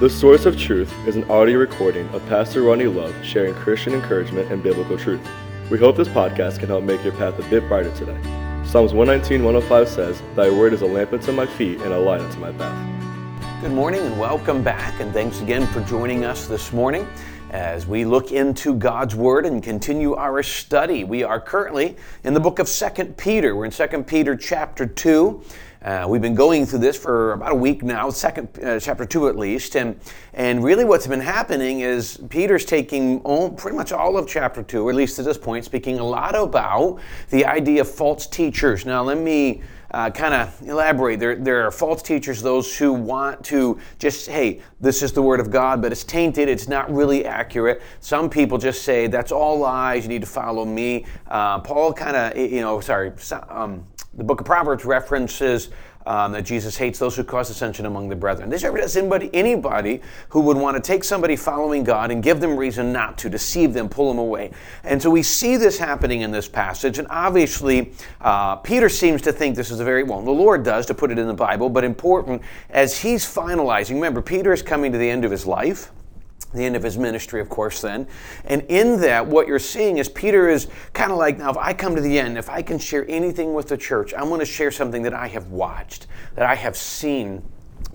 The Source of Truth is an audio recording of Pastor Ronnie Love sharing Christian encouragement and biblical truth. We hope this podcast can help make your path a bit brighter today. Psalms 119, 105 says, Thy word is a lamp unto my feet and a light unto my path. Good morning and welcome back, and thanks again for joining us this morning as we look into God's Word and continue our study. We are currently in the book of Second Peter. We're in Second Peter chapter 2. Uh, we've been going through this for about a week now, second uh, chapter two at least, and and really what's been happening is Peter's taking all, pretty much all of chapter two, or at least to this point, speaking a lot about the idea of false teachers. Now let me. Uh, kind of elaborate. There, there are false teachers, those who want to just, hey, this is the word of God, but it's tainted, it's not really accurate. Some people just say, that's all lies, you need to follow me. Uh, Paul kind of, you know, sorry, um, the book of Proverbs references um, that Jesus hates those who cause dissension among the brethren. This ever anybody, anybody who would want to take somebody following God and give them reason not to, deceive them, pull them away. And so we see this happening in this passage. And obviously, uh, Peter seems to think this is a very, well, the Lord does to put it in the Bible, but important as he's finalizing. Remember, Peter is coming to the end of his life the end of his ministry, of course, then. And in that, what you're seeing is Peter is kind of like, now, if I come to the end, if I can share anything with the church, I'm going to share something that I have watched, that I have seen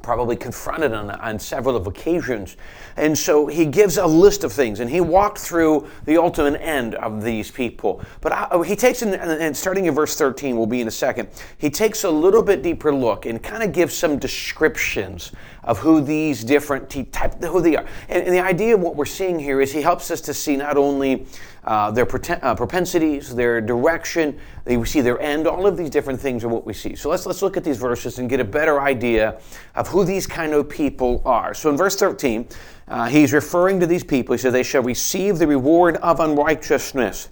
probably confronted on, on several of occasions. And so he gives a list of things, and he walked through the ultimate end of these people. But I, oh, he takes, in, and starting in verse 13, we'll be in a second, he takes a little bit deeper look and kind of gives some descriptions of who these different type, who they are. And, and the idea of what we're seeing here is he helps us to see not only uh, their uh, propensities, their direction, they, we see their end. All of these different things are what we see. So let's let's look at these verses and get a better idea of who these kind of people are. So in verse 13, uh, he's referring to these people. He says, "They shall receive the reward of unrighteousness,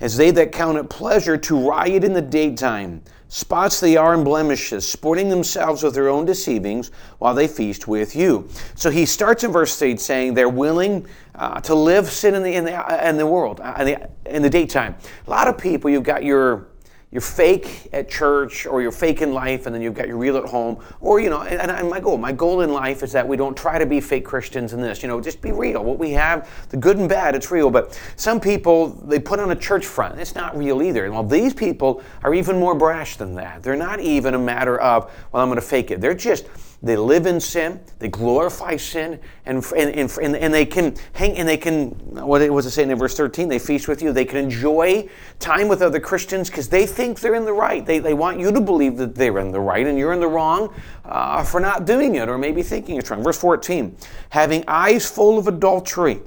as they that count it pleasure to riot in the daytime." Spots they are and blemishes, sporting themselves with their own deceivings while they feast with you. So he starts in verse 8 saying they're willing uh, to live sin in the, in the, uh, in the world, uh, in, the, in the daytime. A lot of people, you've got your you're fake at church or you're fake in life and then you've got your real at home or you know and, and, my goal oh, my goal in life is that we don't try to be fake christians in this you know just be real. What we have the good and bad it's real. But some people they put on a church front. It's not real either. Well these people are even more brash than that they're not even a matter of well i'm going to fake it. They're just they live in sin. They glorify sin, and, and, and, and they can hang and they can. What was it saying in verse thirteen? They feast with you. They can enjoy time with other Christians because they think they're in the right. They, they want you to believe that they're in the right, and you're in the wrong uh, for not doing it, or maybe thinking it's wrong. Verse fourteen: having eyes full of adultery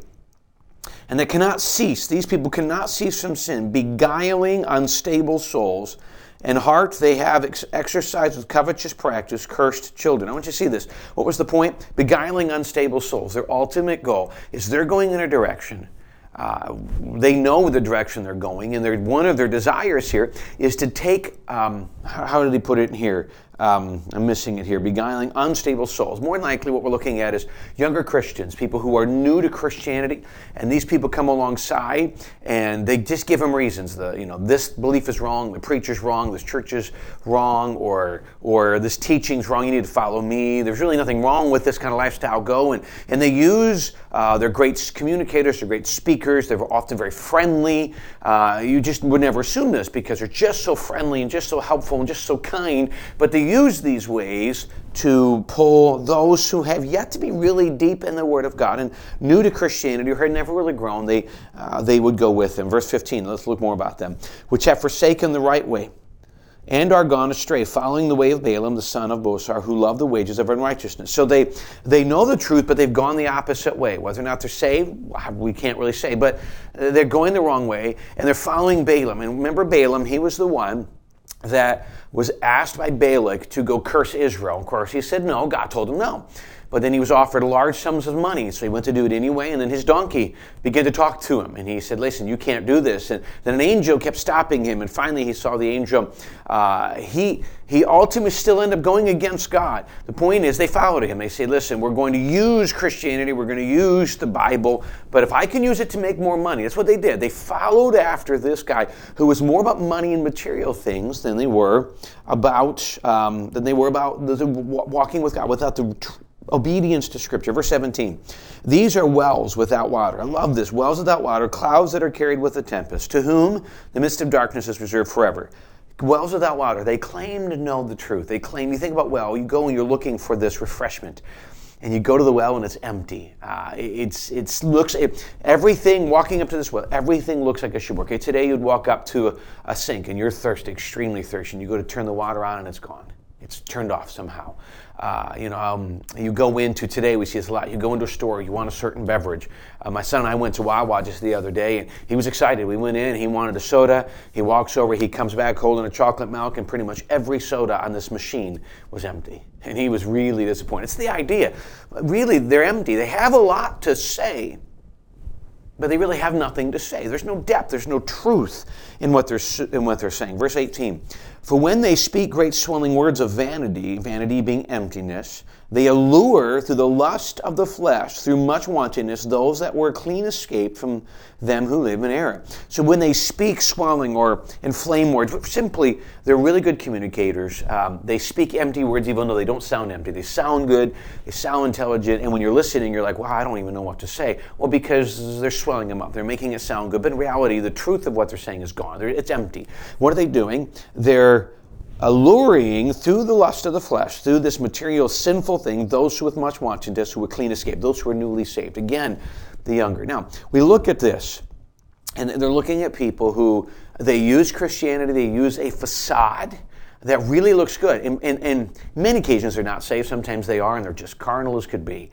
and they cannot cease. These people cannot cease from sin, beguiling unstable souls and heart they have ex- exercised with covetous practice cursed children. I want you to see this. What was the point? Beguiling unstable souls. Their ultimate goal is they're going in a direction. Uh, they know the direction they're going, and one of their desires here is to take, um, how, how, did he put it in here? Um, I'm missing it here, beguiling unstable souls. More likely, what we're looking at is younger Christians, people who are new to Christianity, and these people come alongside and they just give them reasons. The you know this belief is wrong, the preacher's wrong, this church is wrong, or or this teaching's wrong. You need to follow me. There's really nothing wrong with this kind of lifestyle. Go and and they use uh, they're great communicators, they're great speakers, they're often very friendly. Uh, you just would never assume this because they're just so friendly and just so helpful and just so kind, but they use these ways to pull those who have yet to be really deep in the Word of God and new to Christianity or had never really grown, they, uh, they would go with them. Verse 15, let's look more about them. Which have forsaken the right way and are gone astray, following the way of Balaam, the son of Bosor, who loved the wages of unrighteousness. So they, they know the truth, but they've gone the opposite way. Whether or not they're saved, we can't really say, but they're going the wrong way, and they're following Balaam. And remember Balaam, he was the one that was asked by Balak to go curse Israel. Of course, he said no. God told him no. But then he was offered large sums of money, so he went to do it anyway. And then his donkey began to talk to him, and he said, "Listen, you can't do this." And then an angel kept stopping him, and finally he saw the angel. Uh, he he ultimately still ended up going against God. The point is, they followed him. They said, "Listen, we're going to use Christianity, we're going to use the Bible, but if I can use it to make more money, that's what they did. They followed after this guy who was more about money and material things than they were about um, than they were about the, the, walking with God without the obedience to Scripture. Verse 17 These are wells without water. I love this. Wells without water, clouds that are carried with the tempest, to whom the midst of darkness is reserved forever. Wells without water, they claim to know the truth. They claim, you think about well, you go and you're looking for this refreshment and you go to the well and it's empty. Uh, it's it's looks it, everything walking up to this well, everything looks like should work. Okay, today you'd walk up to a, a, sink and you're thirsty, extremely thirsty, and you go to turn the water on and it's gone. It's turned off somehow. Uh, you know, um, you go into today, we see this a lot. You go into a store, you want a certain beverage. Uh, my son and I went to Wawa just the other day, and he was excited. We went in, he wanted a soda. He walks over, he comes back holding a chocolate milk, and pretty much every soda on this machine was empty. And he was really disappointed. It's the idea. Really, they're empty. They have a lot to say, but they really have nothing to say. There's no depth, there's no truth in what they're, in what they're saying. Verse 18 For when they speak great swelling words of vanity, vanity being emptiness, they allure through the lust of the flesh, through much wantonness, those that were clean escaped from them who live in error. So when they speak swelling or inflame words, simply they're really good communicators. Um, they speak empty words even though they don't sound empty. They sound good, they sound intelligent, and when you're listening, you're like, wow, I don't even know what to say. Well, because they're swelling them up, they're making it sound good. But in reality, the truth of what they're saying is gone. They're, it's empty. What are they doing? They're alluring through the lust of the flesh, through this material sinful thing, those who with much wantonness, who were clean escaped, those who are newly saved. Again, the younger. Now, we look at this, and they're looking at people who they use Christianity, they use a facade that really looks good. In, in, in many occasions, they're not saved. Sometimes they are, and they're just carnal as could be.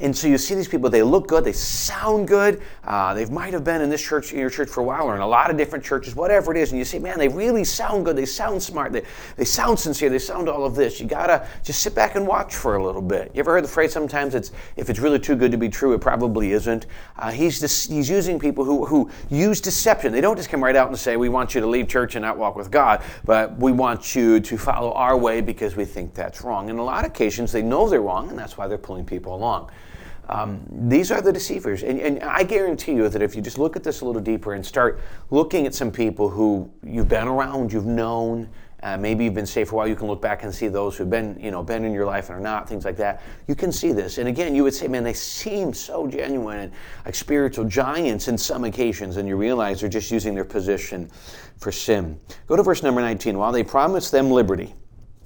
And so you see these people, they look good, they sound good. Uh, they might have been in this church, in your church for a while, or in a lot of different churches, whatever it is. And you say, man, they really sound good, they sound smart, they, they sound sincere, they sound all of this. You gotta just sit back and watch for a little bit. You ever heard the phrase sometimes it's if it's really too good to be true, it probably isn't. Uh, he's, just, he's using people who, who use deception. They don't just come right out and say, we want you to leave church and not walk with God, but we want you to follow our way because we think that's wrong. In a lot of occasions, they know they're wrong, and that's why they're pulling people along. Um, these are the deceivers. And, and, I guarantee you that if you just look at this a little deeper and start looking at some people who you've been around, you've known, uh, maybe you've been saved for a while, you can look back and see those who've been, you know, been in your life and are not, things like that. You can see this. And again, you would say, man, they seem so genuine and like spiritual giants in some occasions, and you realize they're just using their position for sin. Go to verse number 19. While they promise them liberty,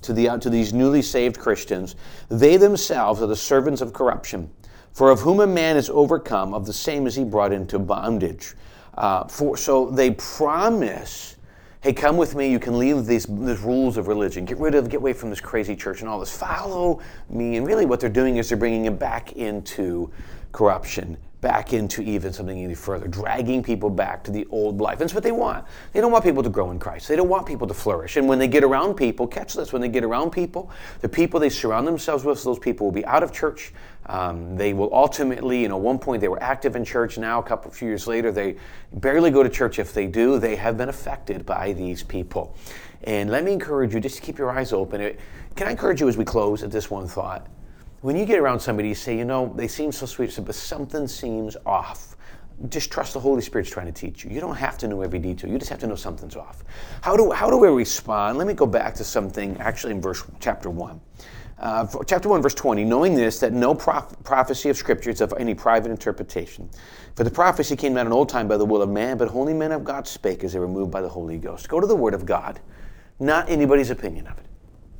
to, the, to these newly saved Christians, they themselves are the servants of corruption. For of whom a man is overcome, of the same is he brought into bondage. Uh, for, so they promise, hey, come with me. You can leave these, these rules of religion. Get rid of, get away from this crazy church and all this. Follow me. And really, what they're doing is they're bringing him back into corruption back into even something even further, dragging people back to the old life. That's what they want. They don't want people to grow in Christ. They don't want people to flourish. And when they get around people, catch this, when they get around people, the people they surround themselves with, those people will be out of church. Um, they will ultimately, you know, at one point they were active in church. Now, a couple of years later, they barely go to church. If they do, they have been affected by these people. And let me encourage you, just to keep your eyes open. Can I encourage you as we close at this one thought? When you get around somebody, you say, you know, they seem so sweet, but something seems off. Just trust the Holy Spirit's trying to teach you. You don't have to know every detail. You just have to know something's off. How do, how do we respond? Let me go back to something actually in verse chapter 1. Uh, chapter 1, verse 20, knowing this, that no prof- prophecy of Scripture is of any private interpretation. For the prophecy came not in old time by the will of man, but holy men of God spake as they were moved by the Holy Ghost. Go to the Word of God, not anybody's opinion of it.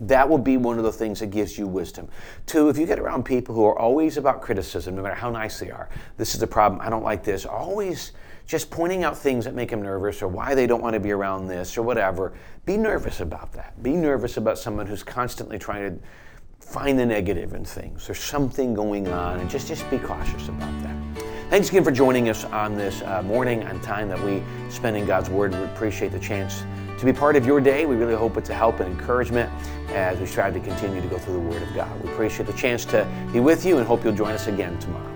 That will be one of the things that gives you wisdom. Two, if you get around people who are always about criticism, no matter how nice they are, this is a problem, I don't like this, always just pointing out things that make them nervous or why they don't want to be around this or whatever, be nervous about that. Be nervous about someone who's constantly trying to find the negative in things. There's something going on, and just, just be cautious about that. Thanks again for joining us on this uh, morning and time that we spend in God's Word. We appreciate the chance to be part of your day. We really hope it's a help and encouragement as we strive to continue to go through the Word of God. We appreciate the chance to be with you and hope you'll join us again tomorrow.